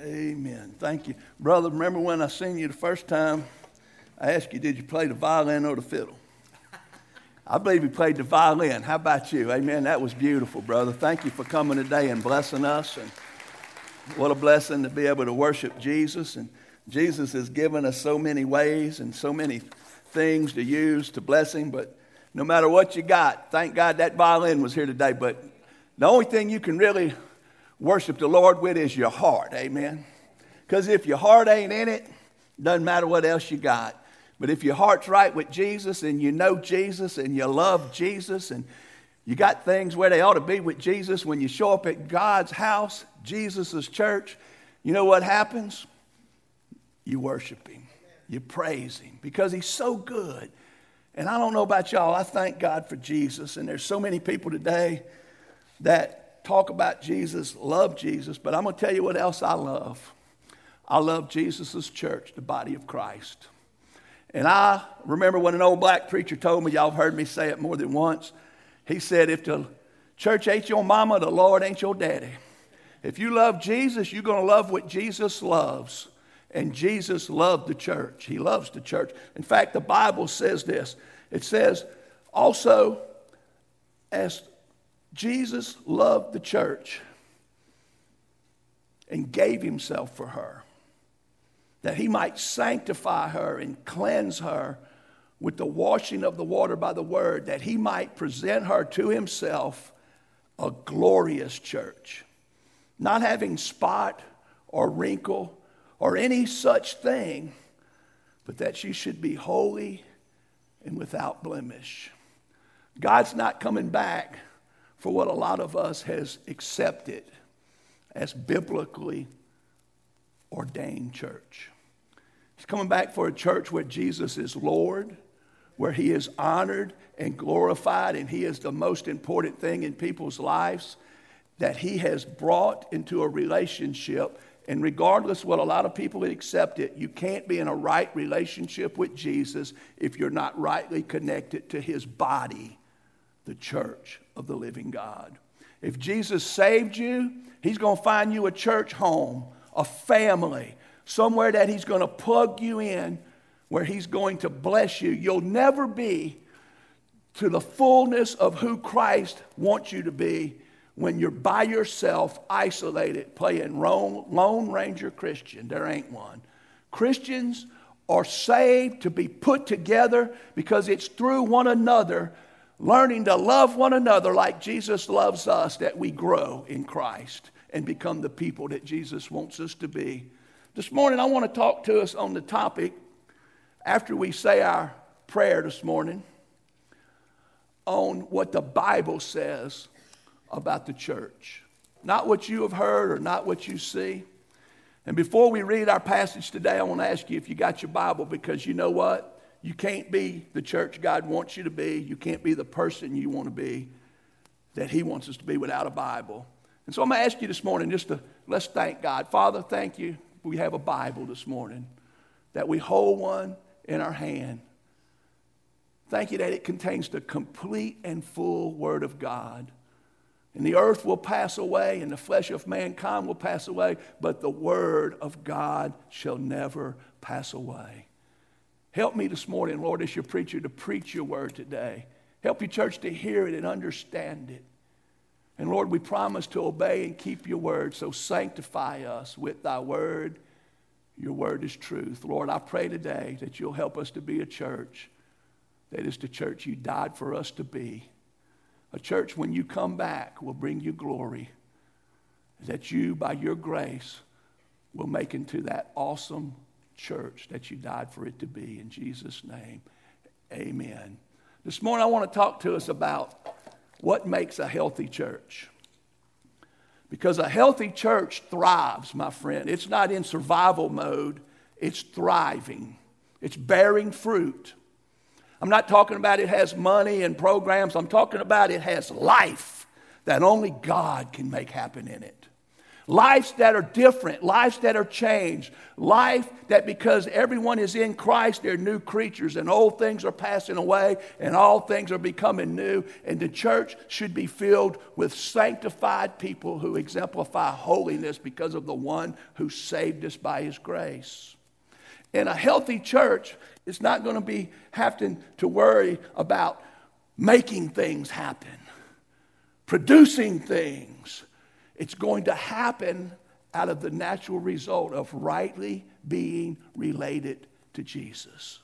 Amen. Thank you. Brother, remember when I seen you the first time? I asked you, did you play the violin or the fiddle? I believe you played the violin. How about you? Amen. That was beautiful, brother. Thank you for coming today and blessing us. And what a blessing to be able to worship Jesus. And Jesus has given us so many ways and so many things to use to bless Him. But no matter what you got, thank God that violin was here today. But the only thing you can really worship the Lord with is your heart. Amen. Because if your heart ain't in it, doesn't matter what else you got. But if your heart's right with Jesus and you know Jesus and you love Jesus and you got things where they ought to be with Jesus, when you show up at God's house, Jesus' church, you know what happens? You worship Him, you praise Him because He's so good. And I don't know about y'all, I thank God for Jesus. And there's so many people today that talk about Jesus, love Jesus, but I'm going to tell you what else I love. I love Jesus' church, the body of Christ. And I remember when an old black preacher told me, y'all have heard me say it more than once. He said, If the church ain't your mama, the Lord ain't your daddy. If you love Jesus, you're going to love what Jesus loves. And Jesus loved the church. He loves the church. In fact, the Bible says this it says, also, as Jesus loved the church and gave himself for her, that he might sanctify her and cleanse her with the washing of the water by the word, that he might present her to himself a glorious church, not having spot or wrinkle or any such thing, but that she should be holy and without blemish. God's not coming back for what a lot of us has accepted as biblically ordained church. He's coming back for a church where Jesus is Lord, where he is honored and glorified, and he is the most important thing in people's lives that he has brought into a relationship. And regardless what a lot of people accept it, you can't be in a right relationship with Jesus if you're not rightly connected to his body, the church of the living God. If Jesus saved you, He's going to find you a church home, a family, somewhere that He's going to plug you in where He's going to bless you. You'll never be to the fullness of who Christ wants you to be when you're by yourself, isolated, playing Lone Ranger Christian. There ain't one. Christians are saved to be put together because it's through one another learning to love one another like Jesus loves us, that we grow in Christ and become the people that Jesus wants us to be. This morning, I want to talk to us on the topic, after we say our prayer this morning, on what the Bible says about the church. Not what you have heard or not what you see. And before we read our passage today, I want to ask you if you got your Bible because you know what? You can't be the church God wants you to be. You can't be the person you want to be that He wants us to be without a Bible. And so I'm going to ask you this morning just to let's thank God. Father, thank you. We have a Bible this morning, that we hold one in our hand. Thank you that it contains the complete and full Word of God. And the earth will pass away, and the flesh of mankind will pass away, but the Word of God shall never pass away. Help me this morning, Lord, as your preacher, to preach your word today. Help your church to hear it and understand it. And Lord, we promise to obey and keep your word, so sanctify us with thy word. Your word is truth. Lord, I pray today that you'll help us to be a church that is the church you died for us to be. A church, when you come back, will bring you glory. That you, by your grace, will make into that awesome church that you died for it to be. In Jesus' name, amen. This morning, I want to talk to us about what makes a healthy church. Because a healthy church thrives, my friend. It's not in survival mode, it's thriving, it's bearing fruit. I'm not talking about it has money and programs, I'm talking about it has life that only God can make happen in it. Lives that are different, lives that are changed, life that because everyone is in Christ, they're new creatures and old things are passing away and all things are becoming new. And the church should be filled with sanctified people who exemplify holiness because of the one who saved us by his grace. In a healthy church, it's not going to be having to worry about making things happen, producing things. It's going to happen out of the natural result of rightly being related to Jesus,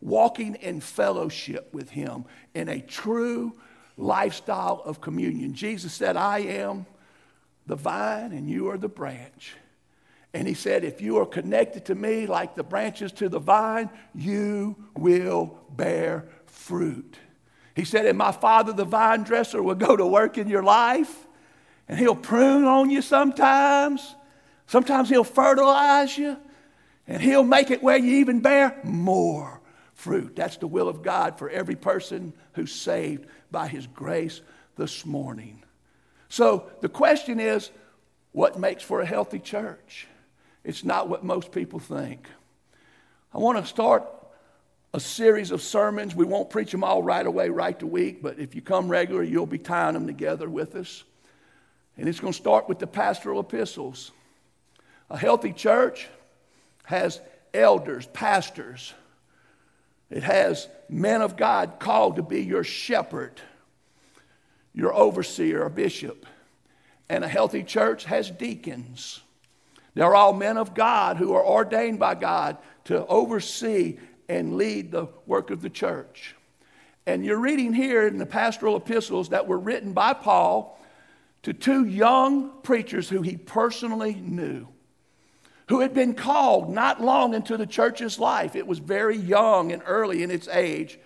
walking in fellowship with Him in a true lifestyle of communion. Jesus said, I am the vine and you are the branch. And he said, If you are connected to me like the branches to the vine, you will bear fruit. He said, And my father, the vine dresser, will go to work in your life, and he'll prune on you sometimes. Sometimes he'll fertilize you, and he'll make it where you even bear more fruit. That's the will of God for every person who's saved by his grace this morning. So the question is what makes for a healthy church? It's not what most people think. I want to start a series of sermons. We won't preach them all right away, right to week, but if you come regular, you'll be tying them together with us. And it's going to start with the pastoral epistles. A healthy church has elders, pastors. It has men of God called to be your shepherd, your overseer, or bishop. And a healthy church has deacons. They're all men of God who are ordained by God to oversee and lead the work of the church. And you're reading here in the pastoral epistles that were written by Paul to two young preachers who he personally knew, who had been called not long into the church's life. It was very young and early in its age.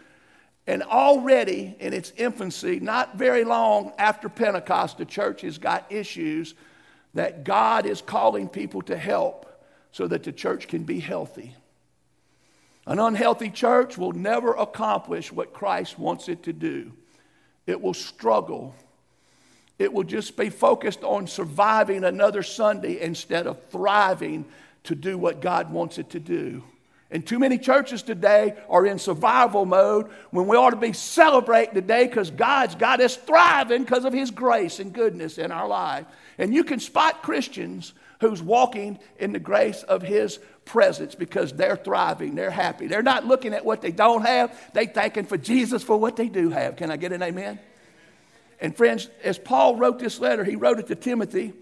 And already in its infancy, not very long after Pentecost, the church has got issues that God is calling people to help so that the church can be healthy. An unhealthy church will never accomplish what Christ wants it to do. It will struggle. It will just be focused on surviving another Sunday instead of thriving to do what God wants it to do. And too many churches today are in survival mode when we ought to be celebrating today because God's got us thriving because of His grace and goodness in our life. And you can spot Christians who's walking in the grace of His presence because they're thriving, they're happy. They're not looking at what they don't have, they're thanking for Jesus for what they do have. Can I get an amen? And friends, as Paul wrote this letter, he wrote it to Timothy.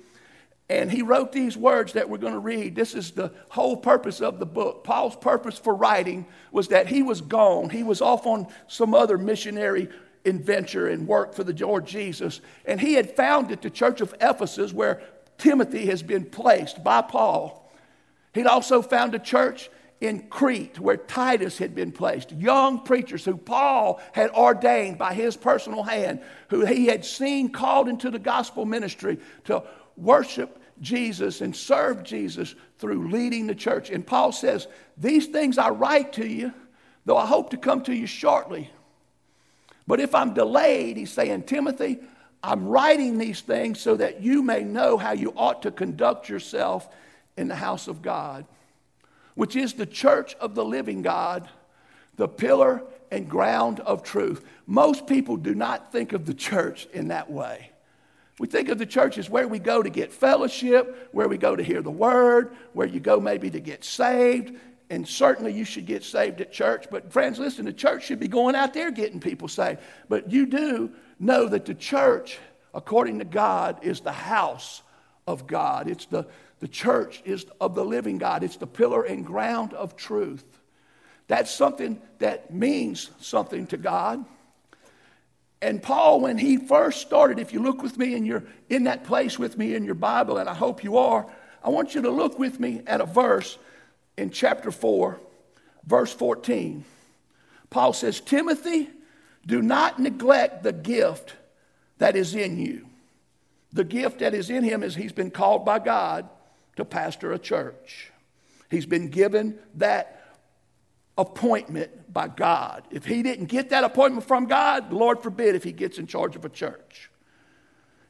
And he wrote these words that we're going to read. This is the whole purpose of the book. Paul's purpose for writing was that he was gone. He was off on some other missionary adventure and work for the Lord Jesus. And he had founded the church of Ephesus where Timothy has been placed by Paul. He'd also found a church in Crete where Titus had been placed. Young preachers who Paul had ordained by his personal hand, who he had seen called into the gospel ministry to worship Jesus and serve Jesus through leading the church. And Paul says, These things I write to you, though I hope to come to you shortly. But if I'm delayed, he's saying, Timothy, I'm writing these things so that you may know how you ought to conduct yourself in the house of God, which is the church of the living God, the pillar and ground of truth. Most people do not think of the church in that way. We think of the church as where we go to get fellowship, where we go to hear the word, where you go maybe to get saved. And certainly you should get saved at church. But friends, listen, the church should be going out there getting people saved. But you do know that the church, according to God, is the house of God. It's the, the church is of the living God. It's the pillar and ground of truth. That's something that means something to God. And Paul, when he first started, if you look with me and you're in that place with me in your Bible, and I hope you are, I want you to look with me at a verse in chapter 4, verse 14. Paul says, Timothy, do not neglect the gift that is in you. The gift that is in him is he's been called by God to pastor a church. He's been given that appointment by God. If he didn't get that appointment from God, Lord forbid if he gets in charge of a church.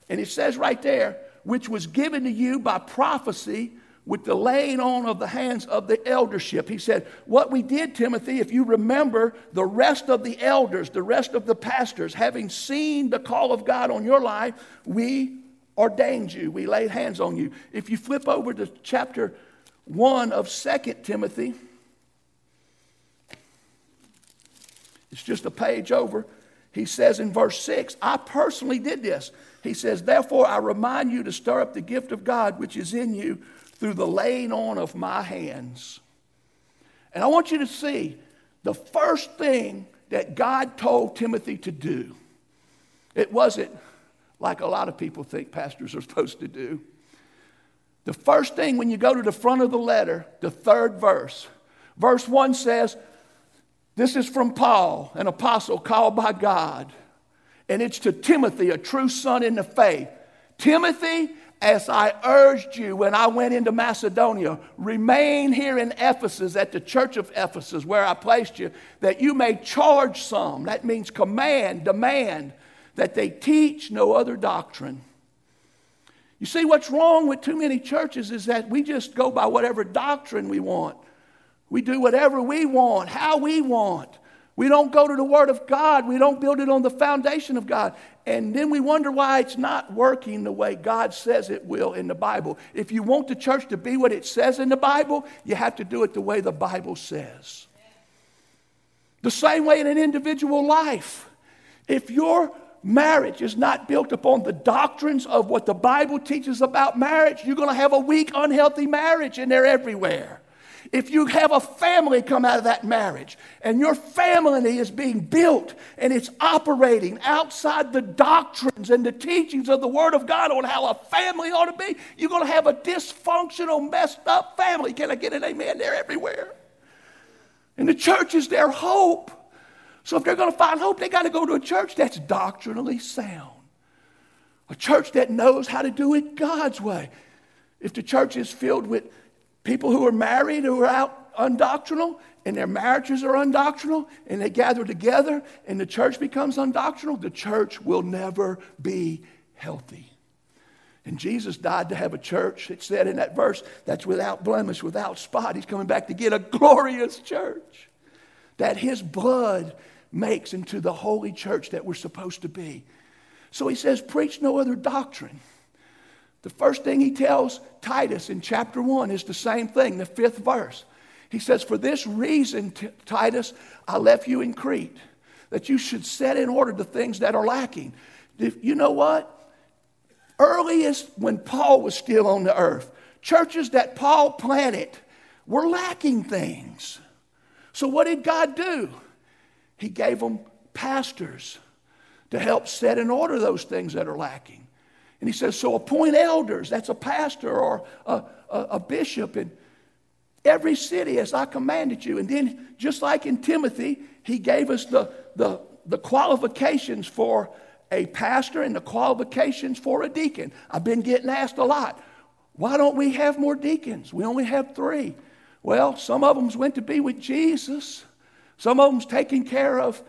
And it says right there, which was given to you by prophecy with the laying on of the hands of the eldership. He said, What we did, Timothy, if you remember the rest of the elders, the rest of the pastors, having seen the call of God on your life, we ordained you. We laid hands on you. If you flip over to chapter 1 of Second Timothy, it's just a page over. He says in verse 6, I personally did this. He says, Therefore, I remind you to stir up the gift of God which is in you through the laying on of my hands. And I want you to see the first thing that God told Timothy to do. It wasn't like a lot of people think pastors are supposed to do. The first thing when you go to the front of the letter, the third verse, verse 1 says, This is from Paul, an apostle called by God. And it's to Timothy, a true son in the faith. Timothy, as I urged you when I went into Macedonia, remain here in Ephesus at the church of Ephesus where I placed you, that you may charge some. That means command, demand, that they teach no other doctrine. You see, what's wrong with too many churches is that we just go by whatever doctrine we want. We do whatever we want, how we want. We don't go to the Word of God. We don't build it on the foundation of God. And then we wonder why it's not working the way God says it will in the Bible. If you want the church to be what it says in the Bible, you have to do it the way the Bible says. The same way in an individual life. If your marriage is not built upon the doctrines of what the Bible teaches about marriage, you're going to have a weak, unhealthy marriage, and they're everywhere. If you have a family come out of that marriage and your family is being built and it's operating outside the doctrines and the teachings of the Word of God on how a family ought to be, you're going to have a dysfunctional, messed up family. Can I get an amen? They're everywhere. And the church is their hope. So if they're going to find hope, they got to go to a church that's doctrinally sound. A church that knows how to do it God's way. If the church is filled with people who are married who are out undoctrinal and their marriages are undoctrinal and they gather together and the church becomes undoctrinal, the church will never be healthy. And Jesus died to have a church. It said in that verse that's without blemish, without spot. He's coming back to get a glorious church that his blood makes into the holy church that we're supposed to be. So he says, Preach no other doctrine. The first thing he tells Titus in chapter 1 is the same thing, the fifth verse. He says, For this reason, Titus, I left you in Crete, that you should set in order the things that are lacking. You know what? Earliest when Paul was still on the earth, churches that Paul planted were lacking things. So, what did God do? He gave them pastors to help set in order those things that are lacking. And he says, So appoint elders, that's a pastor or a, a, a bishop in every city as I commanded you. And then, just like in Timothy, he gave us the, the, the qualifications for a pastor and the qualifications for a deacon. I've been getting asked a lot why don't we have more deacons? We only have three. Well, some of them went to be with Jesus, some of them's taking care of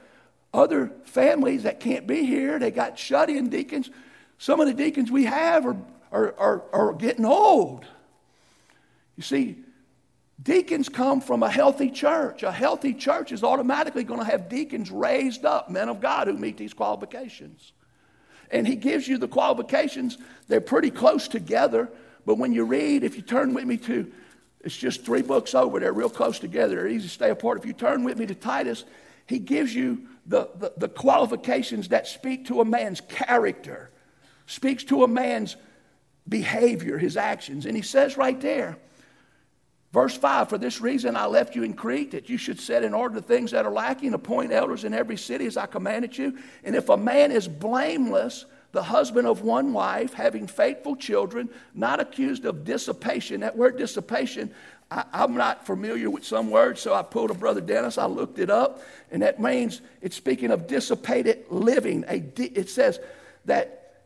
other families that can't be here. They got shut in deacons. Some of the deacons we have are, are, are, are getting old. You see, deacons come from a healthy church. A healthy church is automatically going to have deacons raised up, men of God who meet these qualifications. And he gives you the qualifications. They're pretty close together. But when you read, if you turn with me to, it's just three books over, they're real close together. They're easy to stay apart. If you turn with me to Titus, he gives you the, the, the qualifications that speak to a man's character speaks to a man's behavior, his actions. And he says right there, verse 5 For this reason I left you in Crete, that you should set in order the things that are lacking, appoint elders in every city as I commanded you. And if a man is blameless, the husband of one wife, having faithful children, not accused of dissipation. That word dissipation, I, am not familiar with some words, so I pulled a brother Dennis. I looked it up, and that means it's speaking of dissipated living. A, it says that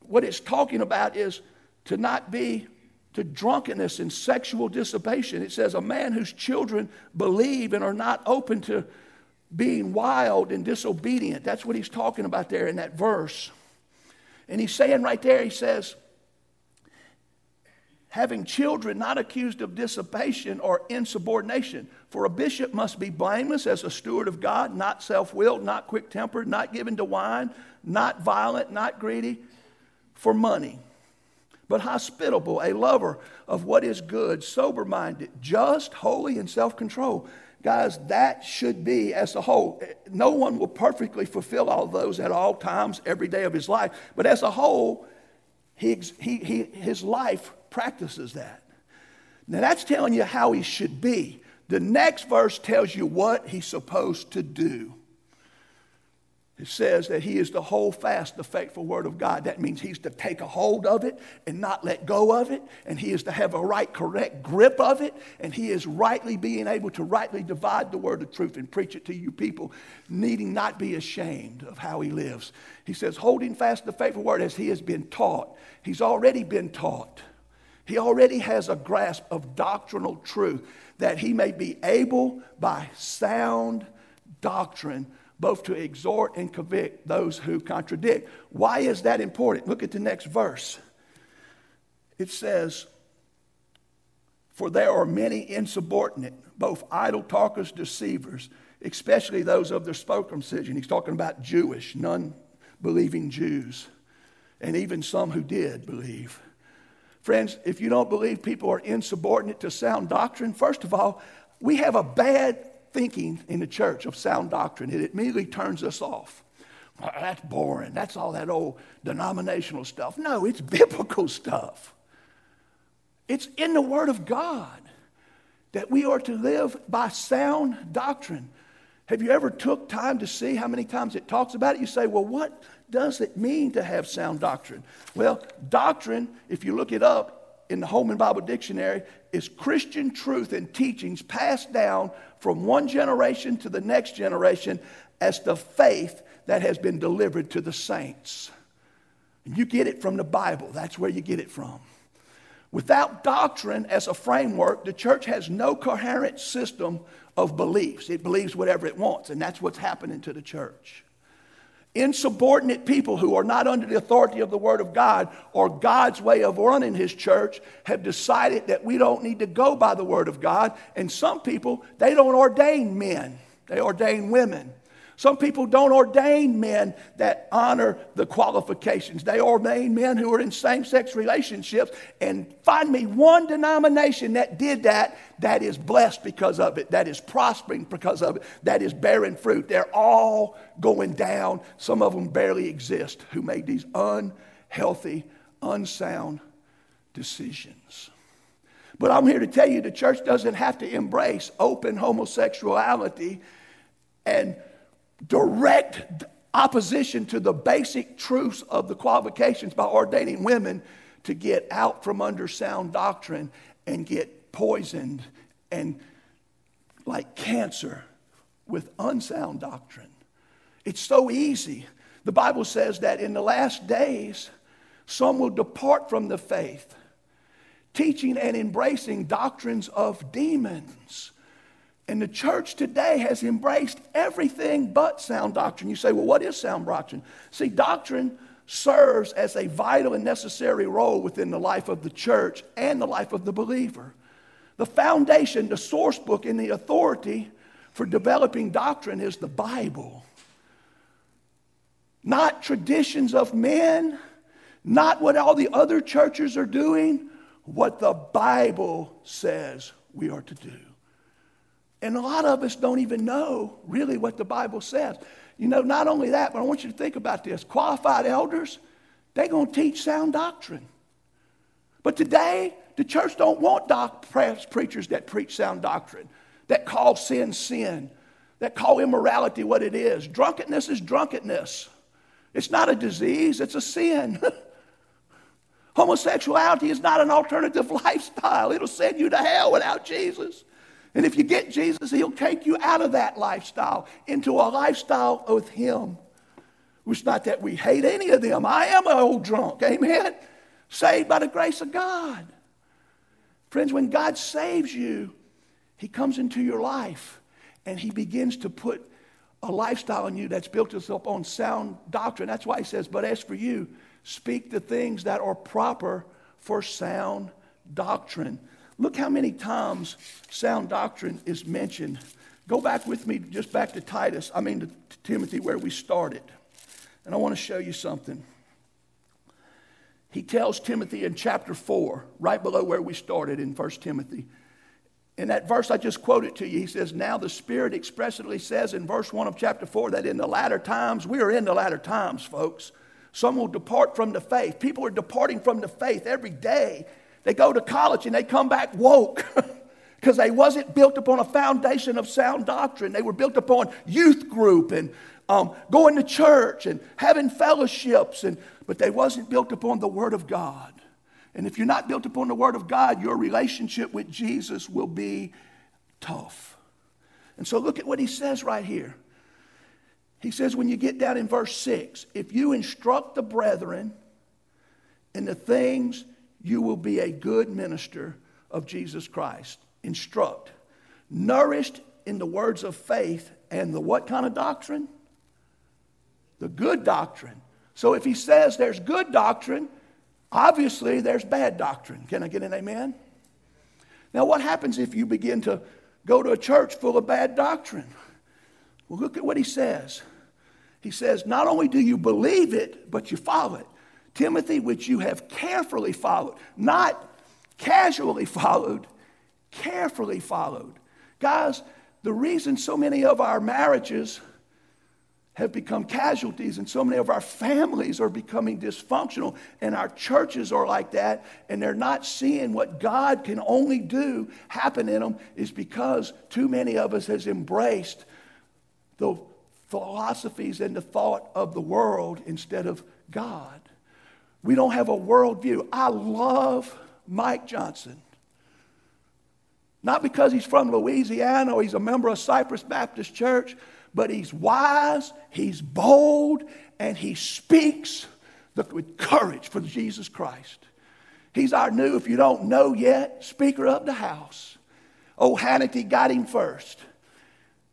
what it's talking about is to not be to drunkenness and sexual dissipation. It says, a man whose children believe and are not open to being wild and disobedient. That's what he's talking about there in that verse. And he's saying right there, he says, having children not accused of dissipation or insubordination. For a bishop must be blameless as a steward of God, not self willed, not quick tempered, not given to wine, not violent, not greedy for money, but hospitable, a lover of what is good, sober minded, just, holy, and self control. Guys, that should be as a whole. Eh, no one will perfectly fulfill all those at all times, every day of his life, but as a whole, he, he, he, his life practices that. Now, that's telling you how he should be. The next verse tells you what he's supposed to do. It says that he is to hold fast the faithful word of God. That means he's to take a hold of it and not let go of it. And he is to have a right, correct grip of it. And he is rightly being able to rightly divide the word of truth and preach it to you people, needing not be ashamed of how he lives. He says, holding fast the faithful word as he has been taught. He's already been taught. He already has a grasp of doctrinal truth that he may be able by sound doctrine both to exhort and convict those who contradict. Why is that important? Look at the next verse. It says, For there are many insubordinate, both idle talkers, deceivers, especially those of the circumcision. He's talking about Jewish, non believing Jews, and even some who did believe. Friends, if you don't believe people are insubordinate to sound doctrine, first of all, we have a bad thinking in the church of sound doctrine. It immediately turns us off. That's boring. That's all that old denominational stuff. No, it's biblical stuff. It's in the Word of God that we are to live by sound doctrine. Have you ever took time to see how many times it talks about it? You say, well, what does it mean to have sound doctrine? Well, doctrine, if you look it up in the Holman Bible Dictionary, is Christian truth and teachings passed down from one generation to the next generation as the faith that has been delivered to the saints. And you get it from the Bible, that's where you get it from. Without doctrine as a framework, the church has no coherent system of beliefs. It believes whatever it wants, and that's what's happening to the church. Insubordinate people who are not under the authority of the Word of God or God's way of running His church have decided that we don't need to go by the Word of God. And some people, they don't ordain men, they ordain women. Some people don't ordain men that honor the qualifications. They ordain men who are in same sex relationships. And find me one denomination that did that that is blessed because of it, that is prospering because of it, that is bearing fruit. They're all going down. Some of them barely exist who made these unhealthy, unsound decisions. But I'm here to tell you the church doesn't have to embrace open homosexuality and direct opposition to the basic truths of the qualifications by ordaining women to get out from under sound doctrine and get poisoned and like cancer with unsound doctrine. It's so easy. The Bible says that in the last days, some will depart from the faith, teaching and embracing doctrines of demons and the church today has embraced everything but sound doctrine. You say, well, what is sound doctrine? See, doctrine serves as a vital and necessary role within the life of the church and the life of the believer. The foundation, the source book, and the authority for developing doctrine is the Bible. Not traditions of men, not what all the other churches are doing, what the Bible says we are to do. And a lot of us don't even know really what the Bible says. You know, not only that, but I want you to think about this. Qualified elders, they're going to teach sound doctrine. But today, the church don't want doc- preachers that preach sound doctrine, that call sin sin, that call immorality what it is. Drunkenness is drunkenness. It's not a disease, it's a sin. Homosexuality is not an alternative lifestyle. It'll send you to hell without Jesus. And if you get Jesus, He'll take you out of that lifestyle into a lifestyle with Him. It's not that we hate any of them. I am an old drunk, amen? Saved by the grace of God. Friends, when God saves you, He comes into your life and He begins to put a lifestyle in you that's built itself on sound doctrine. That's why He says, But as for you, speak the things that are proper for sound doctrine. Look how many times sound doctrine is mentioned. Go back with me, just back to Titus, I mean to Timothy, where we started. And I want to show you something. He tells Timothy in chapter 4, right below where we started in 1 Timothy. In that verse I just quoted to you, he says, Now the Spirit expressly says in verse 1 of chapter 4 that in the latter times, we are in the latter times, folks. Some will depart from the faith. People are departing from the faith every day. They go to college and they come back woke because they wasn't built upon a foundation of sound doctrine. They were built upon youth group and um, going to church and having fellowships, and, but they wasn't built upon the Word of God. And if you're not built upon the Word of God, your relationship with Jesus will be tough. And so look at what he says right here. He says, when you get down in verse 6, if you instruct the brethren in the things, you will be a good minister of Jesus Christ. Instruct. Nourished in the words of faith and the what kind of doctrine? The good doctrine. So if he says there's good doctrine, obviously there's bad doctrine. Can I get an amen? Now, what happens if you begin to go to a church full of bad doctrine? Well, look at what he says. He says, Not only do you believe it, but you follow it. Timothy, which you have carefully followed, not casually followed, carefully followed. Guys, the reason so many of our marriages have become casualties and so many of our families are becoming dysfunctional and our churches are like that and they're not seeing what God can only do happen in them is because too many of us has embraced the philosophies and the thought of the world instead of God. We don't have a worldview. I love Mike Johnson. Not because he's from Louisiana or he's a member of Cypress Baptist Church, but he's wise, he's bold, and he speaks with courage for Jesus Christ. He's our new, if you don't know yet, Speaker of the House. Oh, Hannity got him first.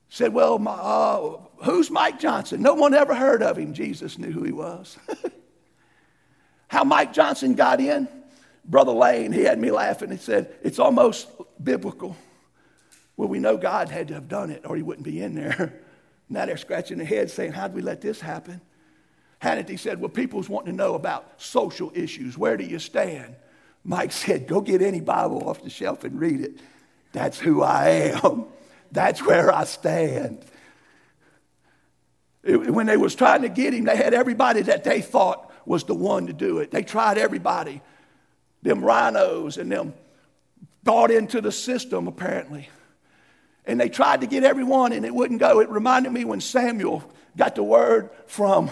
Said, Well, my, uh, who's Mike Johnson? No one ever heard of him. Jesus knew who he was. How Mike Johnson got in? Brother Lane, he had me laughing. He said, It's almost biblical. Well, we know God had to have done it or he wouldn't be in there. Now they're scratching their heads saying, How'd we let this happen? Hannity said, Well, people's wanting to know about social issues. Where do you stand? Mike said, Go get any Bible off the shelf and read it. That's who I am. That's where I stand. It, when they was trying to get him, they had everybody that they thought was the one to do it. They tried everybody. Them RINOs and them bought into the system, apparently. And they tried to get everyone, and it wouldn't go. It reminded me when Samuel got the word from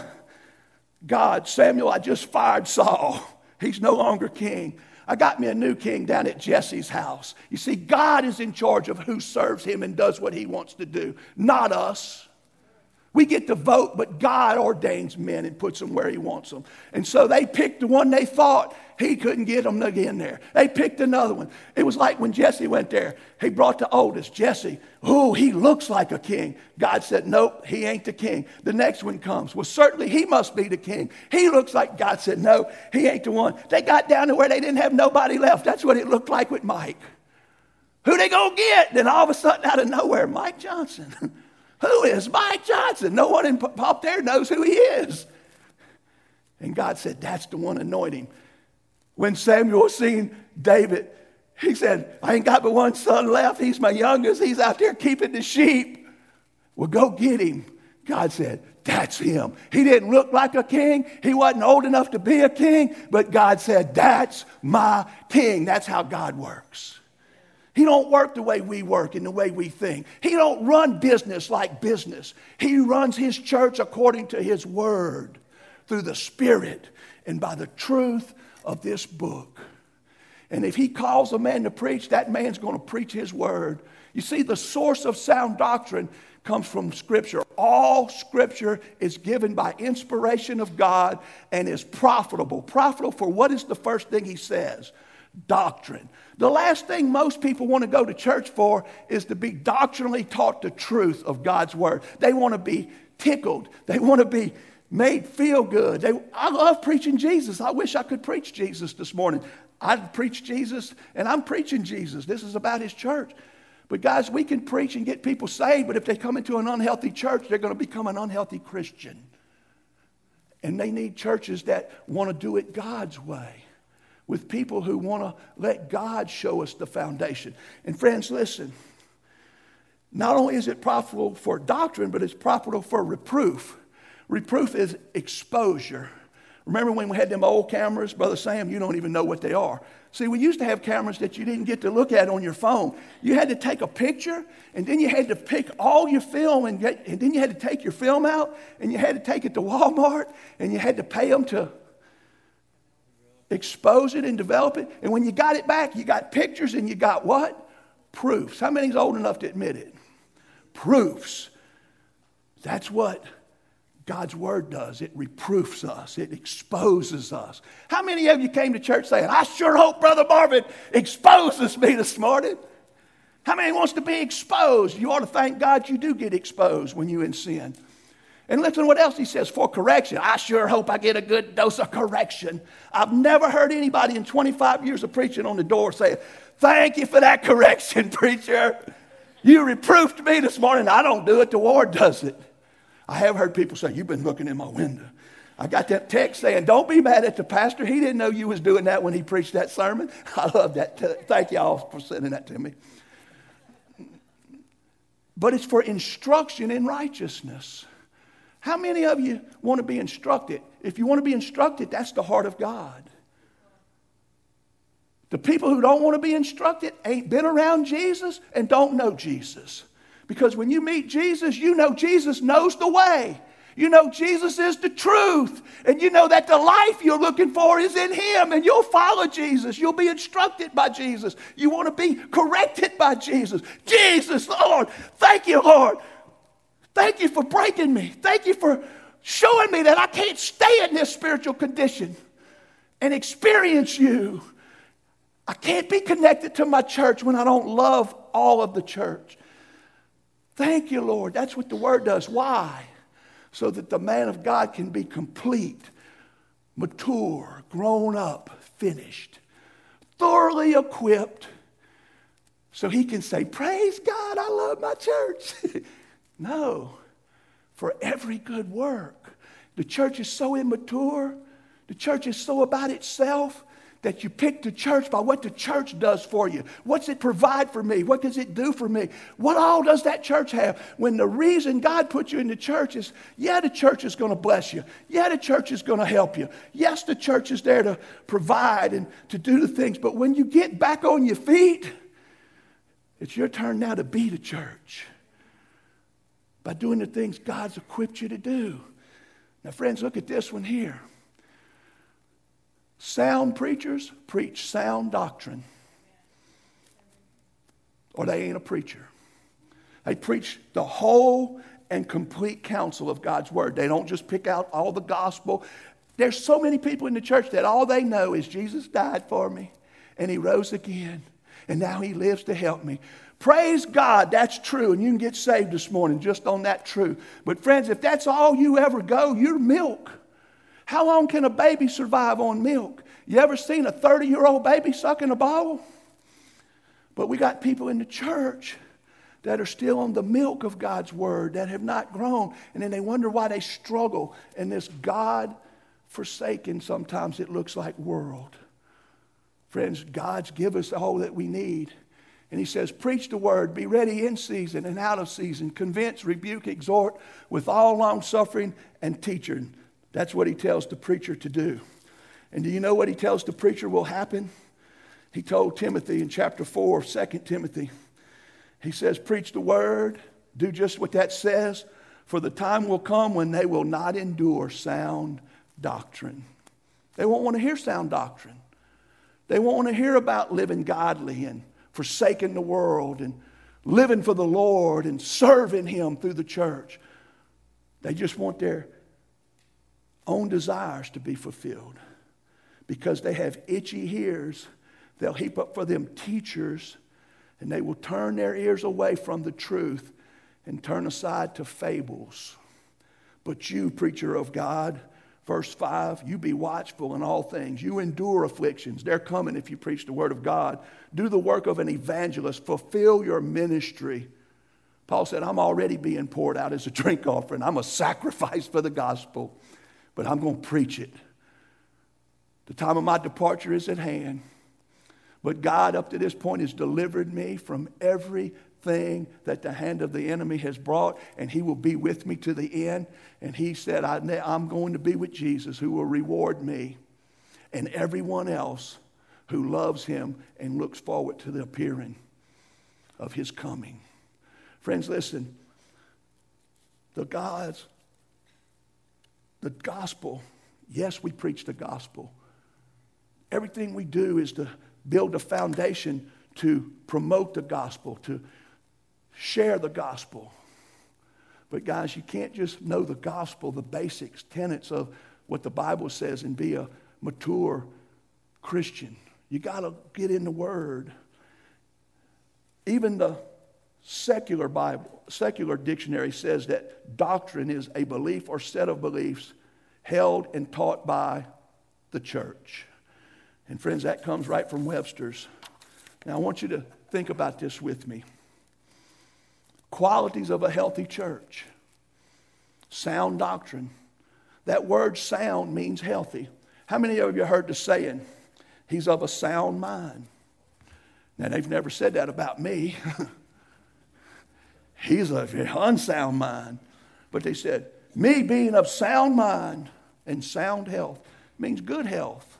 God Samuel, I just fired Saul. He's no longer king. I got me a new king down at Jesse's house. You see, God is in charge of who serves him and does what he wants to do, not us. We get to vote, but God ordains men and puts them where He wants them. And so they picked the one they thought he couldn't get them in there. They picked another one. It was like when Jesse went there. He brought the oldest, Jesse. Oh, he looks like a king. God said, Nope, he ain't the king. The next one comes. Well, certainly he must be the king. He looks like God said, No, he ain't the one. They got down to where they didn't have nobody left. That's what it looked like with Mike. Who they gonna get? Then all of a sudden, out of nowhere, Mike Johnson. Who is Mike Johnson? No one in up there knows who he is. And God said, That's the one anointing. When Samuel seen David, he said, I ain't got but one son left. He's my youngest. He's out there keeping the sheep. Well, go get him. God said, That's him. He didn't look like a king. He wasn't old enough to be a king, but God said, That's my king. That's how God works. He don't work the way we work and the way we think. He don't run business like business. He runs his church according to his word through the spirit and by the truth of this book. And if he calls a man to preach, that man's going to preach his word. You see, the source of sound doctrine comes from Scripture. All Scripture is given by inspiration of God and is profitable. Profitable for what is the first thing he says? Doctrine. The last thing most people want to go to church for is to be doctrinally taught the truth of God's word. They want to be tickled. They want to be made feel good. They, I love preaching Jesus. I wish I could preach Jesus this morning. I preach Jesus, and I'm preaching Jesus. This is about his church. But guys, we can preach and get people saved, but if they come into an unhealthy church, they're going to become an unhealthy Christian. And they need churches that want to do it God's way with people who want to let God show us the foundation. And friends, listen. Not only is it profitable for doctrine, but it's profitable for reproof. Reproof is exposure. Remember when we had them old cameras? Brother Sam, you don't even know what they are. See, we used to have cameras that you didn't get to look at on your phone. You had to take a picture, and then you had to pick all your film, and, get, and then you had to take your film out, and you had to take it to Walmart, and you had to pay them to expose it and develop it. And when you got it back, you got pictures and you got what? Proofs. How many's old enough to admit it? Proofs. That's what God's word does. It reproofs us, it exposes us. How many of you came to church saying, I sure hope Brother Marvin exposes me this morning? How many wants to be exposed? You ought to thank God you do get exposed when you in sin. And listen to what else he says for correction. I sure hope I get a good dose of correction. I've never heard anybody in 25 years of preaching on the door say, Thank you for that correction, preacher. You reproofed me this morning. I don't do it, the Lord does it. I have heard people say, You've been looking in my window. I got that text saying, Don't be mad at the pastor. He didn't know you was doing that when he preached that sermon. I love that. Thank y'all for sending that to me. But it's for instruction in righteousness. How many of you want to be instructed? If you want to be instructed, that's the heart of God. The people who don't want to be instructed ain't been around Jesus and don't know Jesus. Because when you meet Jesus, you know Jesus knows the way. You know Jesus is the truth. And you know that the life you're looking for is in Him. And you'll follow Jesus. You'll be instructed by Jesus. You want to be corrected by Jesus. Jesus, Lord, thank you, Lord. Thank you for breaking me. Thank you for showing me that I can't stay in this spiritual condition and experience you. I can't be connected to my church when I don't love all of the church. Thank you, Lord. That's what the word does. Why? So that the man of God can be complete, mature, grown up, finished, thoroughly equipped, so he can say, Praise God, I love my church. no, for every good work. The church is so immature, the church is so about itself that you pick the church by what the church does for you. What's it provide for me? What does it do for me? What all does that church have? When the reason God put you in the church is, yeah, the church is going to bless you. Yeah, the church is going to help you. Yes, the church is there to provide and to do the things. But when you get back on your feet, it's your turn now to be the church by doing the things God's equipped you to do. Now, friends, look at this one here. Sound preachers preach sound doctrine, or they ain't a preacher. They preach the whole and complete counsel of God's word. They don't just pick out all the gospel. There's so many people in the church that all they know is Jesus died for me and he rose again and now he lives to help me. Praise God, that's true, and you can get saved this morning just on that truth. But, friends, if that's all you ever go, you're milk. How long can a baby survive on milk? You ever seen a 30 year old baby sucking a bottle? But we got people in the church that are still on the milk of God's word that have not grown. And then they wonder why they struggle in this God forsaken, sometimes it looks like, world. Friends, God's give us all that we need. And he says, Preach the word, be ready in season and out of season, convince, rebuke, exhort with all long suffering and teaching. That's what he tells the preacher to do. And do you know what he tells the preacher will happen? He told Timothy in chapter 4 of 2 Timothy, he says, Preach the word, do just what that says, for the time will come when they will not endure sound doctrine. They won't want to hear sound doctrine. They won't want to hear about living godly and forsaking the world and living for the Lord and serving Him through the church. They just want their own desires to be fulfilled. Because they have itchy ears, they'll heap up for them teachers, and they will turn their ears away from the truth and turn aside to fables. But you, preacher of God, Verse 5 You be watchful in all things. You endure afflictions. They're coming if you preach the word of God. Do the work of an evangelist. Fulfill your ministry. Paul said, I'm already being poured out as a drink offering. I'm a sacrifice for the gospel, but I'm going to preach it. The time of my departure is at hand. But God, up to this point, has delivered me from everything that the hand of the enemy has brought, and He will be with me to the end. And He said, I'm going to be with Jesus, who will reward me and everyone else who loves Him and looks forward to the appearing of His coming. Friends, listen. The God's, the gospel, yes, we preach the gospel. Everything we do is to build a foundation to promote the gospel, to share the gospel. But, guys, you can't just know the gospel, the basics, tenets of what the Bible says, and be a mature Christian. You got to get in the Word. Even the secular Bible, secular dictionary says that doctrine is a belief or set of beliefs held and taught by the church. And friends, that comes right from Webster's. Now, I want you to think about this with me. Qualities of a healthy church sound doctrine. That word sound means healthy. How many of you heard the saying, he's of a sound mind? Now, they've never said that about me. he's of an unsound mind. But they said, me being of sound mind and sound health means good health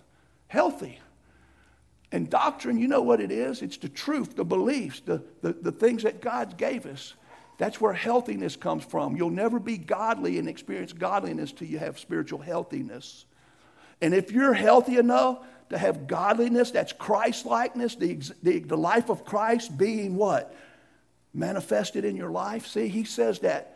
healthy. And doctrine, you know what it is? It's the truth, the beliefs, the, the, the things that God gave us. That's where healthiness comes from. You'll never be godly and experience godliness till you have spiritual healthiness. And if you're healthy enough to have godliness, that's Christ likeness, the, the, the life of Christ being what? Manifested in your life. See, he says that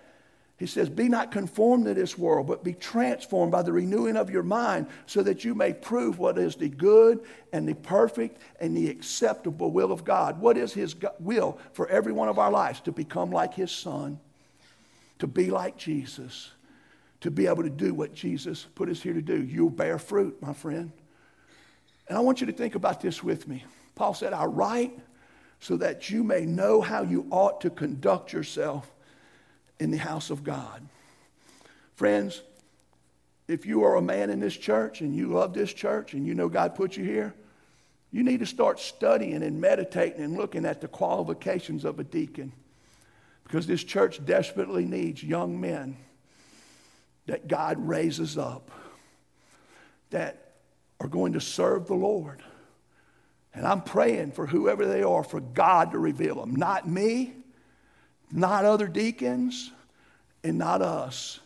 he says, Be not conformed to this world, but be transformed by the renewing of your mind, so that you may prove what is the good and the perfect and the acceptable will of God. What is His will for every one of our lives? To become like His Son, to be like Jesus, to be able to do what Jesus put us here to do. You'll bear fruit, my friend. And I want you to think about this with me. Paul said, I write so that you may know how you ought to conduct yourself in the house of God. Friends, if you are a man in this church and you love this church and you know God put you here, you need to start studying and meditating and looking at the qualifications of a deacon. Because this church desperately needs young men that God raises up that are going to serve the Lord. And I'm praying for whoever they are for God to reveal them. Not me, not other deacons, and not us.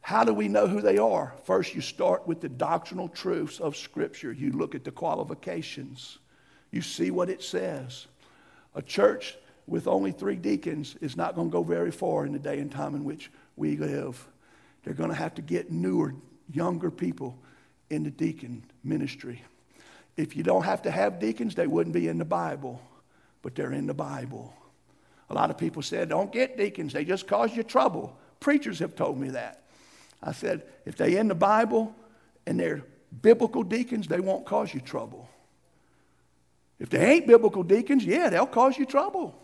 How do we know who they are? First, you start with the doctrinal truths of Scripture. You look at the qualifications, you see what it says. A church with only three deacons is not going to go very far in the day and time in which we live. They're going to have to get newer, younger people in the deacon ministry. If you don't have to have deacons, they wouldn't be in the Bible, but they're in the Bible. A lot of people said, don't get deacons, they just cause you trouble. Preachers have told me that. I said, if they're in the Bible and they're biblical deacons, they won't cause you trouble. If they ain't biblical deacons, yeah, they'll cause you trouble.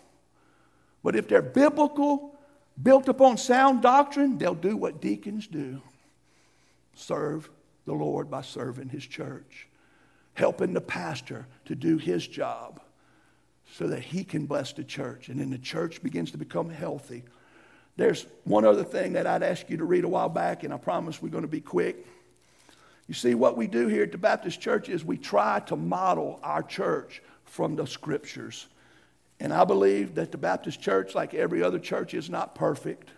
But if they're biblical, built upon sound doctrine, they'll do what deacons do serve the Lord by serving his church, helping the pastor to do his job so that he can bless the church. And then the church begins to become healthy. There's one other thing that I'd ask you to read a while back, and I promise we're going to be quick. You see, what we do here at the Baptist Church is we try to model our church from the scriptures. And I believe that the Baptist Church, like every other church, is not perfect.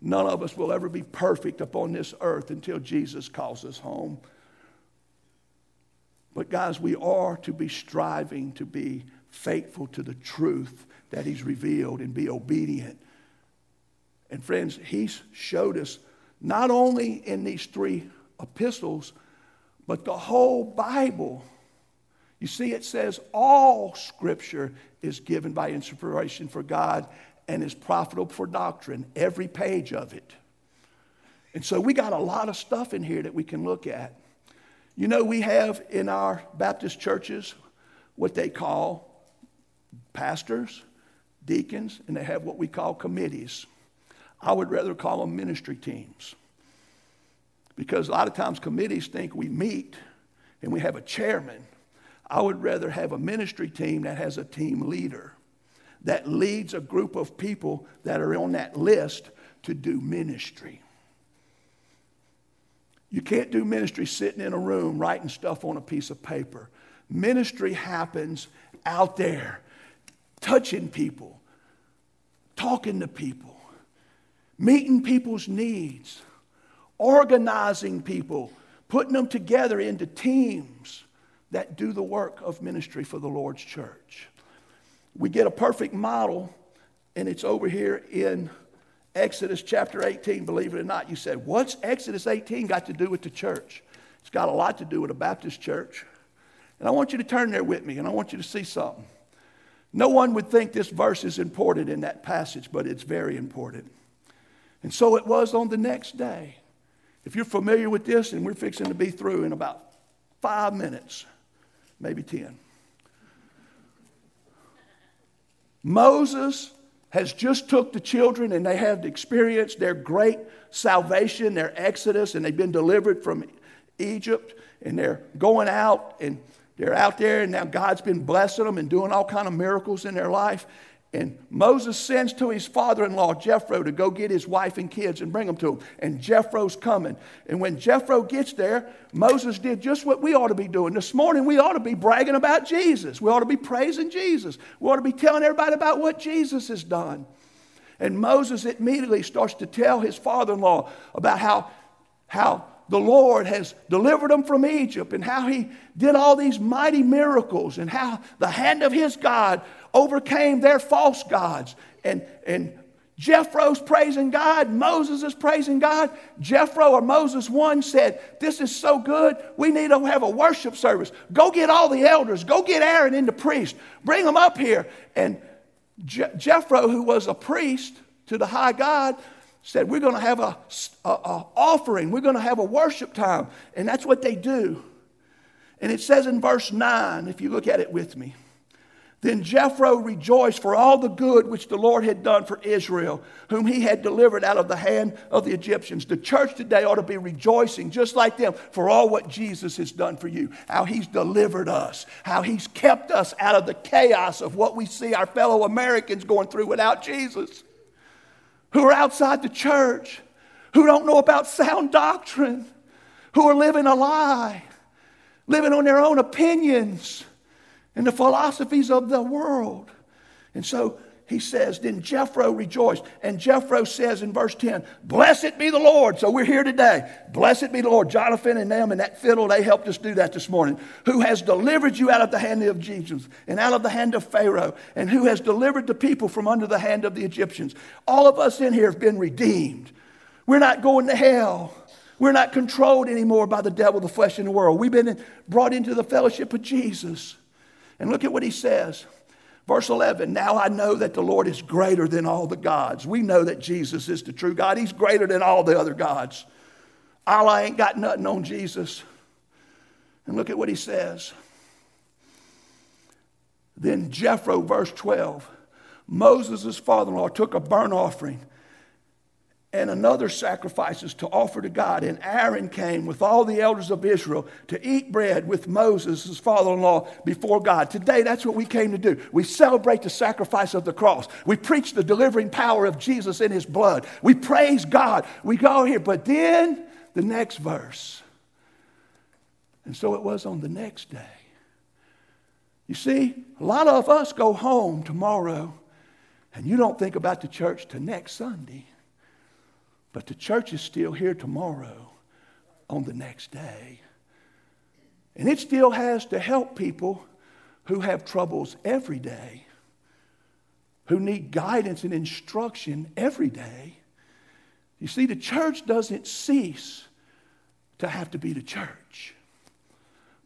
None of us will ever be perfect upon this earth until Jesus calls us home. But, guys, we are to be striving to be faithful to the truth that He's revealed and be obedient. And friends, He's showed us not only in these three epistles, but the whole Bible. You see, it says all scripture is given by inspiration for God and is profitable for doctrine, every page of it. And so we got a lot of stuff in here that we can look at. You know, we have in our Baptist churches what they call pastors, deacons, and they have what we call committees. I would rather call them ministry teams. Because a lot of times committees think we meet and we have a chairman. I would rather have a ministry team that has a team leader that leads a group of people that are on that list to do ministry. You can't do ministry sitting in a room writing stuff on a piece of paper. Ministry happens out there, touching people, talking to people, meeting people's needs, organizing people, putting them together into teams that do the work of ministry for the Lord's church. We get a perfect model, and it's over here in Exodus chapter 18, believe it or not. You said, What's Exodus 18 got to do with the church? It's got a lot to do with a Baptist church. And I want you to turn there with me, and I want you to see something. No one would think this verse is important in that passage, but it's very important. And so it was on the next day. If you're familiar with this, and we're fixing to be through in about five minutes, maybe 10. Moses has just took the children and they have experienced their great salvation, their exodus, and they've been delivered from Egypt, and they're going out and they're out there, and now God's been blessing them and doing all kind of miracles in their life. And Moses sends to his father in law, Jethro, to go get his wife and kids and bring them to him. And Jethro's coming. And when Jethro gets there, Moses did just what we ought to be doing. This morning, we ought to be bragging about Jesus. We ought to be praising Jesus. We ought to be telling everybody about what Jesus has done. And Moses immediately starts to tell his father in law about how, how the Lord has delivered them from Egypt and how he did all these mighty miracles and how the hand of his God overcame their false gods. And, and Jethro's praising God, Moses is praising God. Jethro or Moses one said, This is so good, we need to have a worship service. Go get all the elders, go get Aaron and the priest, bring them up here. And Je- who was a priest to the high God, said, We're going to have a, a, a offering, we're going to have a worship time. And that's what they do. And it says in verse 9, if you look at it with me. Then Jethro rejoiced for all the good which the Lord had done for Israel, whom he had delivered out of the hand of the Egyptians. The church today ought to be rejoicing, just like them, for all what Jesus has done for you, how he's delivered us, how he's kept us out of the chaos of what we see our fellow Americans going through without Jesus who are outside the church, who don't know about sound doctrine, who are living a lie, living on their own opinions and the philosophies of the world. And so he says, Then Jethro rejoiced. And Jethro says in verse 10, Blessed be the Lord. So we're here today. Blessed be the Lord. Jonathan and them and that fiddle, they helped us do that this morning. Who has delivered you out of the hand of Egyptians and out of the hand of Pharaoh, and who has delivered the people from under the hand of the Egyptians. All of us in here have been redeemed. We're not going to hell. We're not controlled anymore by the devil, the flesh, and the world. We've been brought into the fellowship of Jesus. And look at what he says. Verse 11, now I know that the Lord is greater than all the gods. We know that Jesus is the true God. He's greater than all the other gods. Allah ain't got nothing on Jesus. And look at what he says. Then Jethro, verse 12, Moses' father in law took a burnt offering and another sacrifices to offer to God. And Aaron came with all the elders of Israel to eat bread with Moses, his father in law, before God. Today, that's what we came to do. We celebrate the sacrifice of the cross. We preach the delivering power of Jesus in his blood. We praise God. We go here. But then, the next verse. And so it was on the next day. You see, a lot of us go home tomorrow, and you don't think about the church till next Sunday. But the church is still here tomorrow on the next day. And it still has to help people who have troubles every day, who need guidance and instruction every day. You see, the church doesn't cease to have to be the church.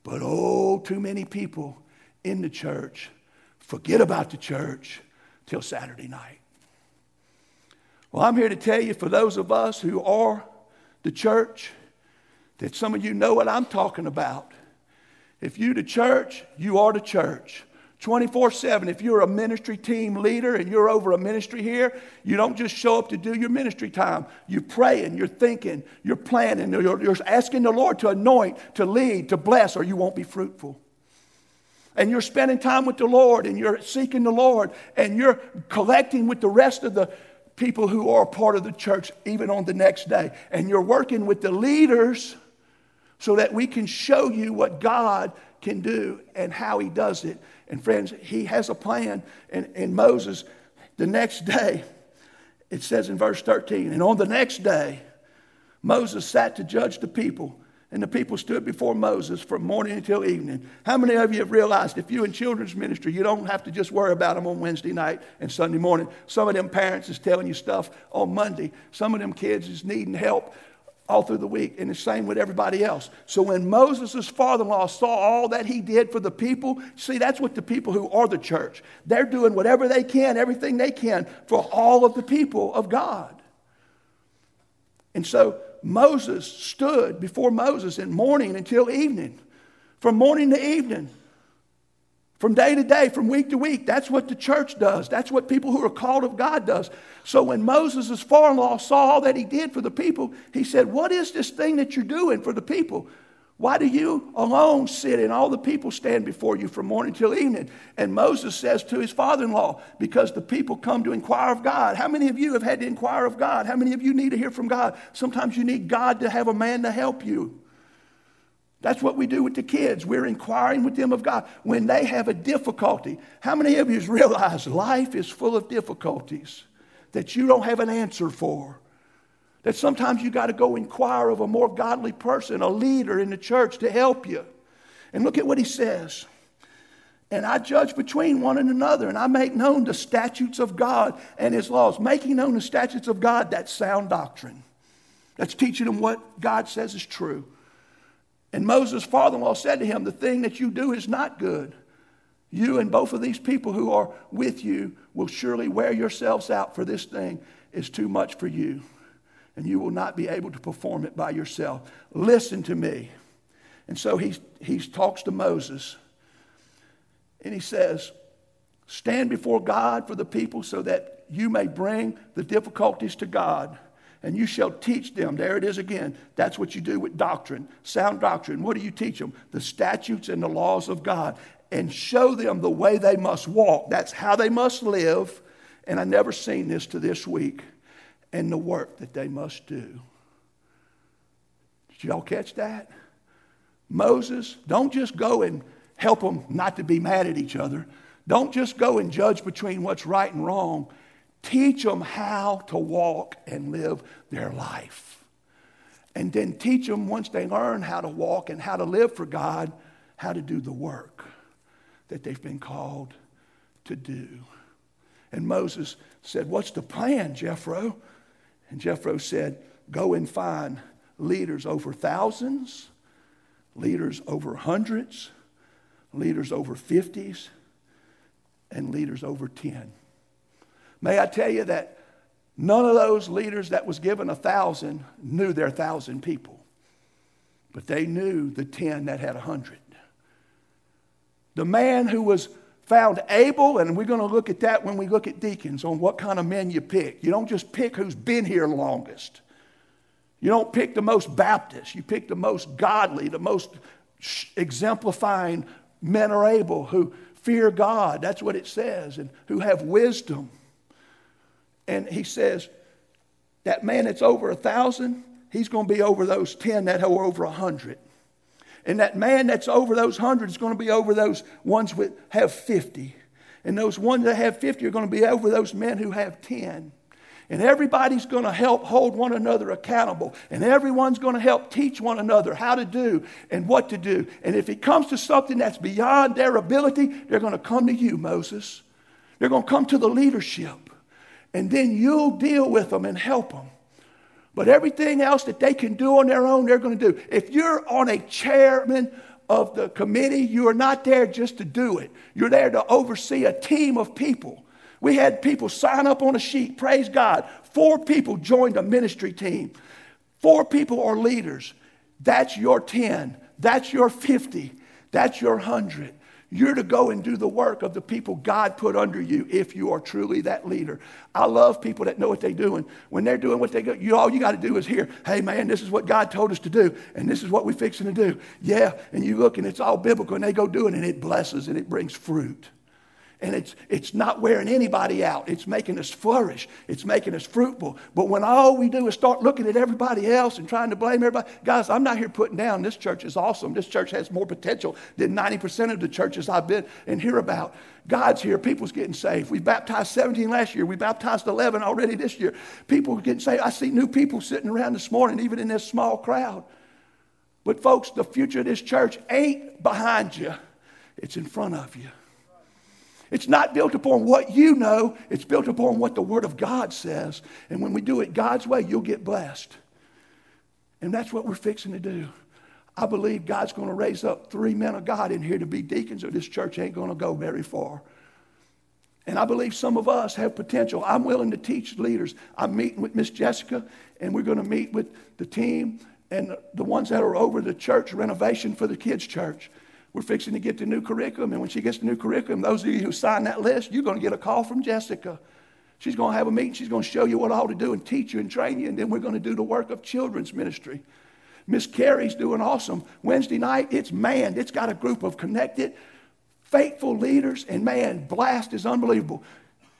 But oh, too many people in the church forget about the church till Saturday night. Well, I'm here to tell you for those of us who are the church, that some of you know what I'm talking about. If you the church, you are the church. 24 7. If you're a ministry team leader and you're over a ministry here, you don't just show up to do your ministry time. You're praying, you're thinking, you're planning, you're, you're asking the Lord to anoint, to lead, to bless, or you won't be fruitful. And you're spending time with the Lord and you're seeking the Lord and you're collecting with the rest of the people who are part of the church, even on the next day. And you're working with the leaders so that we can show you what God can do and how He does it. And friends, He has a plan. And, and Moses, the next day, it says in verse 13, and on the next day, Moses sat to judge the people. And the people stood before Moses from morning until evening. How many of you have realized if you're in children's ministry, you don't have to just worry about them on Wednesday night and Sunday morning? Some of them parents is telling you stuff on Monday. Some of them kids is needing help all through the week, and the same with everybody else. So when Moses' father in law saw all that he did for the people, see, that's what the people who are the church, they're doing whatever they can, everything they can for all of the people of God. And so Moses stood before Moses in morning until evening, from morning to evening. From day to day, from week to week, that's what the church does. That's what people who are called of God does. So when Moses' father-in-law saw all that he did for the people, he said, What is this thing that you're doing for the people? Why do you alone sit and all the people stand before you from morning till evening? And Moses says to his father in law, Because the people come to inquire of God. How many of you have had to inquire of God? How many of you need to hear from God? Sometimes you need God to have a man to help you. That's what we do with the kids. We're inquiring with them of God when they have a difficulty. How many of you realize life is full of difficulties that you don't have an answer for? That sometimes you got to go inquire of a more godly person, a leader in the church to help you. And look at what he says. And I judge between one and another, and I make known the statutes of God and his laws. Making known the statutes of God, that's sound doctrine. That's teaching them what God says is true. And Moses' father in law said to him, The thing that you do is not good. You and both of these people who are with you will surely wear yourselves out, for this thing is too much for you, and you will not be able to perform it by yourself. Listen to me. And so he, he talks to Moses, and he says, Stand before God for the people so that you may bring the difficulties to God and you shall teach them. There it is again. That's what you do with doctrine, sound doctrine. What do you teach them? The statutes and the laws of God, and show them the way they must walk. That's how they must live. And I never seen this to this week, and the work that they must do. Did y'all catch that? Moses, don't just go and help them not to be mad at each other. Don't just go and judge between what's right and wrong. Teach them how to walk and live their life. And then teach them, once they learn how to walk and how to live for God, how to do the work that they've been called to do. And Moses said, What's the plan, Jethro? And Jethro said, Go and find leaders over thousands, leaders over hundreds, leaders over fifties, and leaders over ten. May I tell you that none of those leaders that was given a thousand knew their thousand people, but they knew the ten that had a hundred. The man who was found able, and we're going to look at that when we look at deacons on what kind of men you pick. You don't just pick who's been here longest. You don't pick the most Baptist. You pick the most godly, the most exemplifying men are able who fear God. That's what it says, and who have wisdom. And he says, that man that's over a thousand, he's going to be over those 10 that are over a hundred. And that man that's over those hundred is going to be over those ones that have 50. And those ones that have 50 are going to be over those men who have 10. And everybody's going to help hold one another accountable. And everyone's going to help teach one another how to do and what to do. And if it comes to something that's beyond their ability, they're going to come to you, Moses. They're going to come to the leadership and then you'll deal with them and help them. But everything else that they can do on their own, they're going to do. If you're on a chairman of the committee, you are not there just to do it. You're there to oversee a team of people. We had people sign up on a sheet, praise God. Four people joined a ministry team. Four people are leaders. That's your 10. That's your 50. That's your 100. You're to go and do the work of the people God put under you if you are truly that leader. I love people that know what they're doing. When they're doing what they go, you all you got to do is hear, hey man, this is what God told us to do, and this is what we're fixing to do. Yeah, and you look and it's all biblical, and they go do it, and it blesses and it brings fruit. And it's, it's not wearing anybody out. It's making us flourish. It's making us fruitful. But when all we do is start looking at everybody else and trying to blame everybody, guys, I'm not here putting down this church is awesome. This church has more potential than 90% of the churches I've been and hear about. God's here. People's getting saved. We baptized 17 last year. We baptized 11 already this year. People getting saved. I see new people sitting around this morning, even in this small crowd. But folks, the future of this church ain't behind you. It's in front of you. It's not built upon what you know, it's built upon what the Word of God says. And when we do it God's way, you'll get blessed. And that's what we're fixing to do. I believe God's going to raise up three men of God in here to be deacons, or this church ain't going to go very far. And I believe some of us have potential. I'm willing to teach leaders. I'm meeting with Miss Jessica, and we're going to meet with the team and the ones that are over the church renovation for the kids' church. We're fixing to get the new curriculum. And when she gets the new curriculum, those of you who sign that list, you're going to get a call from Jessica. She's going to have a meeting. She's going to show you what all to do and teach you and train you. And then we're going to do the work of children's ministry. Miss Carey's doing awesome. Wednesday night, it's manned. It's got a group of connected, faithful leaders. And man, blast is unbelievable.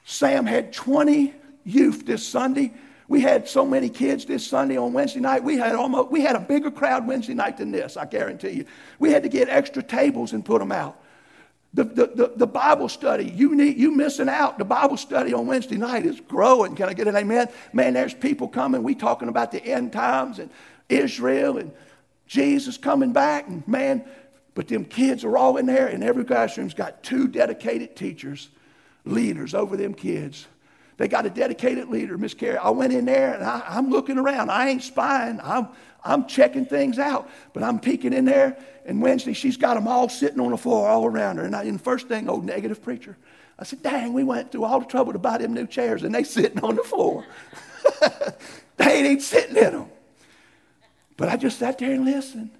Sam had 20 youth this Sunday. We had so many kids this Sunday on Wednesday night. We had almost we had a bigger crowd Wednesday night than this, I guarantee you. We had to get extra tables and put them out. The, the, the, the, Bible study, you need you missing out. The Bible study on Wednesday night is growing. Can I get an amen? Man, there's people coming. We talking about the end times and Israel and Jesus coming back. And man, but them kids are all in there, and every classroom's got two dedicated teachers, leaders over them kids. They got a dedicated leader, Miss Carey. I went in there and I, am looking around. I ain't spying. I'm, I'm checking things out. But I'm peeking in there. And Wednesday, she's got them all sitting on the floor all around her. And, I, and first thing, old negative preacher. I said, dang, we went through all the trouble to buy them new chairs and they sitting on the floor. they ain't even sitting in them. But I just sat there and listened.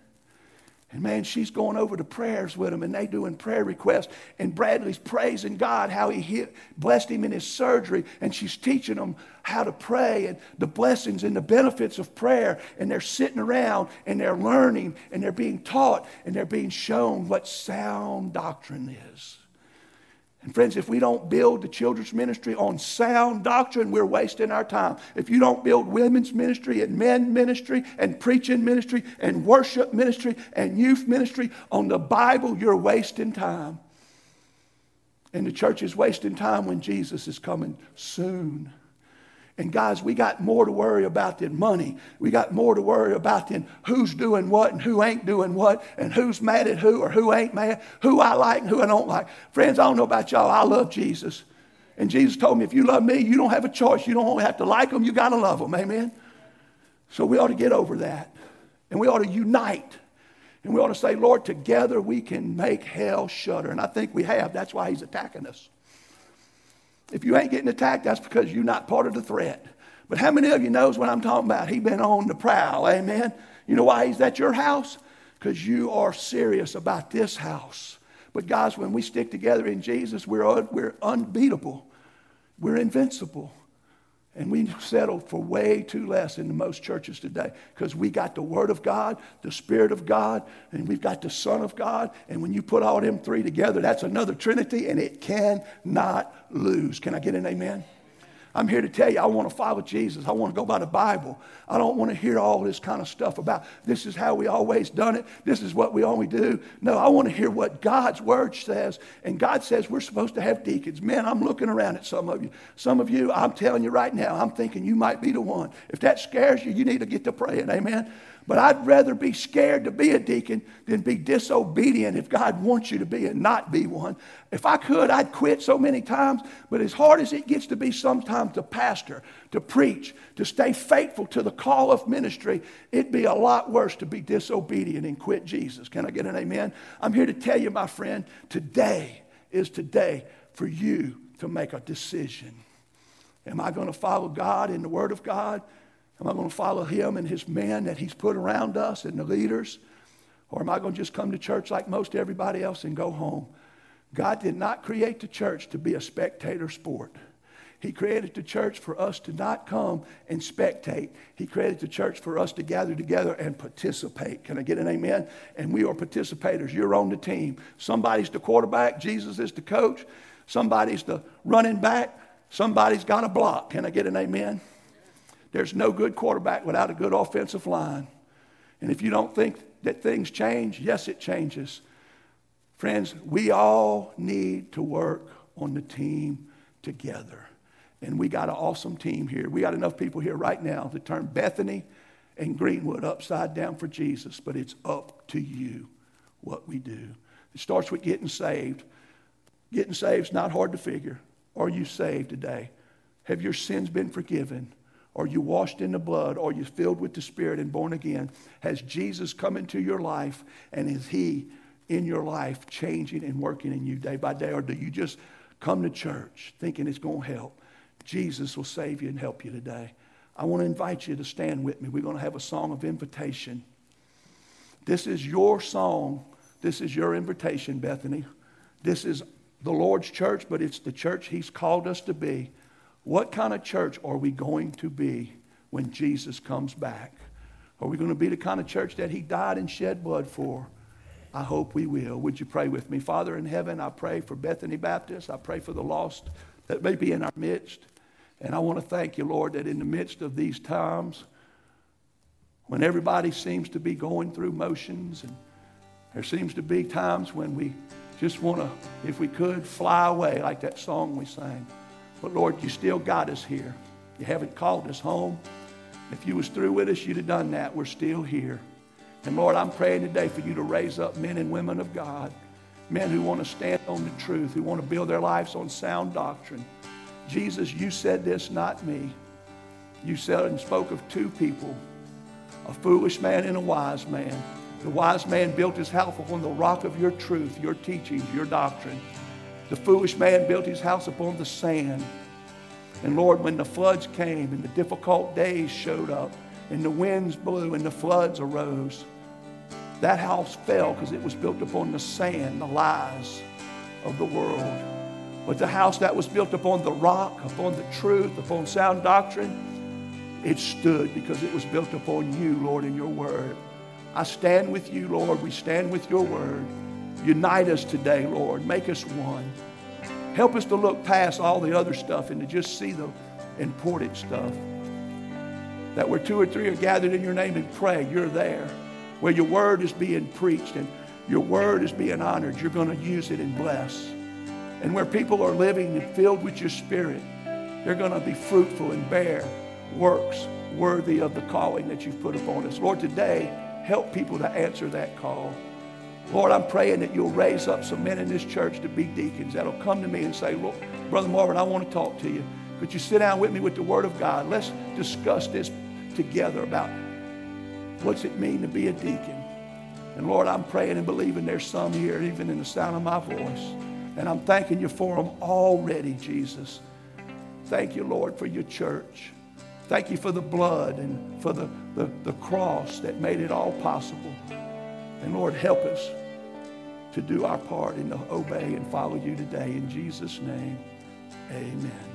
And man, she's going over to prayers with him and they doing prayer requests. And Bradley's praising God how he hit, blessed him in his surgery, and she's teaching them how to pray and the blessings and the benefits of prayer. And they're sitting around and they're learning and they're being taught and they're being shown what sound doctrine is. And friends, if we don't build the children's ministry on sound doctrine, we're wasting our time. If you don't build women's ministry and men ministry and preaching ministry and worship ministry and youth ministry on the Bible, you're wasting time. And the church is wasting time when Jesus is coming soon. And guys, we got more to worry about than money. We got more to worry about than who's doing what and who ain't doing what and who's mad at who or who ain't mad, who I like and who I don't like. Friends, I don't know about y'all. I love Jesus. And Jesus told me, if you love me, you don't have a choice. You don't only have to like them, you got to love them. Amen? So we ought to get over that. And we ought to unite. And we ought to say, Lord, together we can make hell shudder. And I think we have. That's why he's attacking us. If you ain't getting attacked, that's because you're not part of the threat. But how many of you knows what I'm talking about? He been on the prowl, amen. You know why he's at your house? Because you are serious about this house. But guys, when we stick together in Jesus, we're, we're unbeatable. We're invincible. And we settle for way too less in the most churches today because we got the Word of God, the Spirit of God, and we've got the Son of God. And when you put all them three together, that's another Trinity, and it cannot lose. Can I get an amen? I'm here to tell you, I want to follow Jesus. I want to go by the Bible. I don't want to hear all this kind of stuff about this is how we always done it. This is what we only do. No, I want to hear what God's word says. And God says we're supposed to have deacons. Man, I'm looking around at some of you. Some of you, I'm telling you right now, I'm thinking you might be the one. If that scares you, you need to get to praying. Amen. But I'd rather be scared to be a deacon than be disobedient if God wants you to be and not be one. If I could, I'd quit so many times. But as hard as it gets to be sometimes to pastor, to preach, to stay faithful to the call of ministry, it'd be a lot worse to be disobedient and quit Jesus. Can I get an amen? I'm here to tell you, my friend, today is today for you to make a decision. Am I going to follow God in the Word of God? Am I going to follow him and his men that he's put around us and the leaders? Or am I going to just come to church like most everybody else and go home? God did not create the church to be a spectator sport. He created the church for us to not come and spectate. He created the church for us to gather together and participate. Can I get an amen? And we are participators. You're on the team. Somebody's the quarterback, Jesus is the coach. Somebody's the running back, somebody's got a block. Can I get an amen? There's no good quarterback without a good offensive line. And if you don't think that things change, yes, it changes. Friends, we all need to work on the team together. And we got an awesome team here. We got enough people here right now to turn Bethany and Greenwood upside down for Jesus, but it's up to you what we do. It starts with getting saved. Getting saved is not hard to figure. Are you saved today? Have your sins been forgiven? Are you washed in the blood? Are you filled with the Spirit and born again? Has Jesus come into your life and is He in your life changing and working in you day by day? Or do you just come to church thinking it's going to help? Jesus will save you and help you today. I want to invite you to stand with me. We're going to have a song of invitation. This is your song. This is your invitation, Bethany. This is the Lord's church, but it's the church He's called us to be. What kind of church are we going to be when Jesus comes back? Are we going to be the kind of church that He died and shed blood for? I hope we will. Would you pray with me? Father in heaven, I pray for Bethany Baptist. I pray for the lost that may be in our midst. And I want to thank you, Lord, that in the midst of these times, when everybody seems to be going through motions, and there seems to be times when we just want to, if we could, fly away like that song we sang. But Lord, you still got us here. You haven't called us home. If you was through with us, you'd have done that. We're still here. And Lord, I'm praying today for you to raise up men and women of God, men who want to stand on the truth, who want to build their lives on sound doctrine. Jesus, you said this, not me. You said and spoke of two people, a foolish man and a wise man. The wise man built his house upon the rock of your truth, your teachings, your doctrine. The foolish man built his house upon the sand. And Lord, when the floods came and the difficult days showed up and the winds blew and the floods arose, that house fell because it was built upon the sand, the lies of the world. But the house that was built upon the rock, upon the truth, upon sound doctrine, it stood because it was built upon you, Lord, in your word. I stand with you, Lord. We stand with your word. Unite us today, Lord. Make us one. Help us to look past all the other stuff and to just see the important stuff. That where two or three are gathered in your name and pray, you're there. Where your word is being preached and your word is being honored, you're going to use it and bless. And where people are living and filled with your spirit, they're going to be fruitful and bear works worthy of the calling that you've put upon us. Lord, today, help people to answer that call. Lord, I'm praying that you'll raise up some men in this church to be deacons that'll come to me and say, Look, Brother Marvin, I want to talk to you. Could you sit down with me with the Word of God? Let's discuss this together about what's it mean to be a deacon. And Lord, I'm praying and believing there's some here, even in the sound of my voice. And I'm thanking you for them already, Jesus. Thank you, Lord, for your church. Thank you for the blood and for the, the, the cross that made it all possible. And Lord, help us to do our part and to obey and follow you today. In Jesus' name, amen.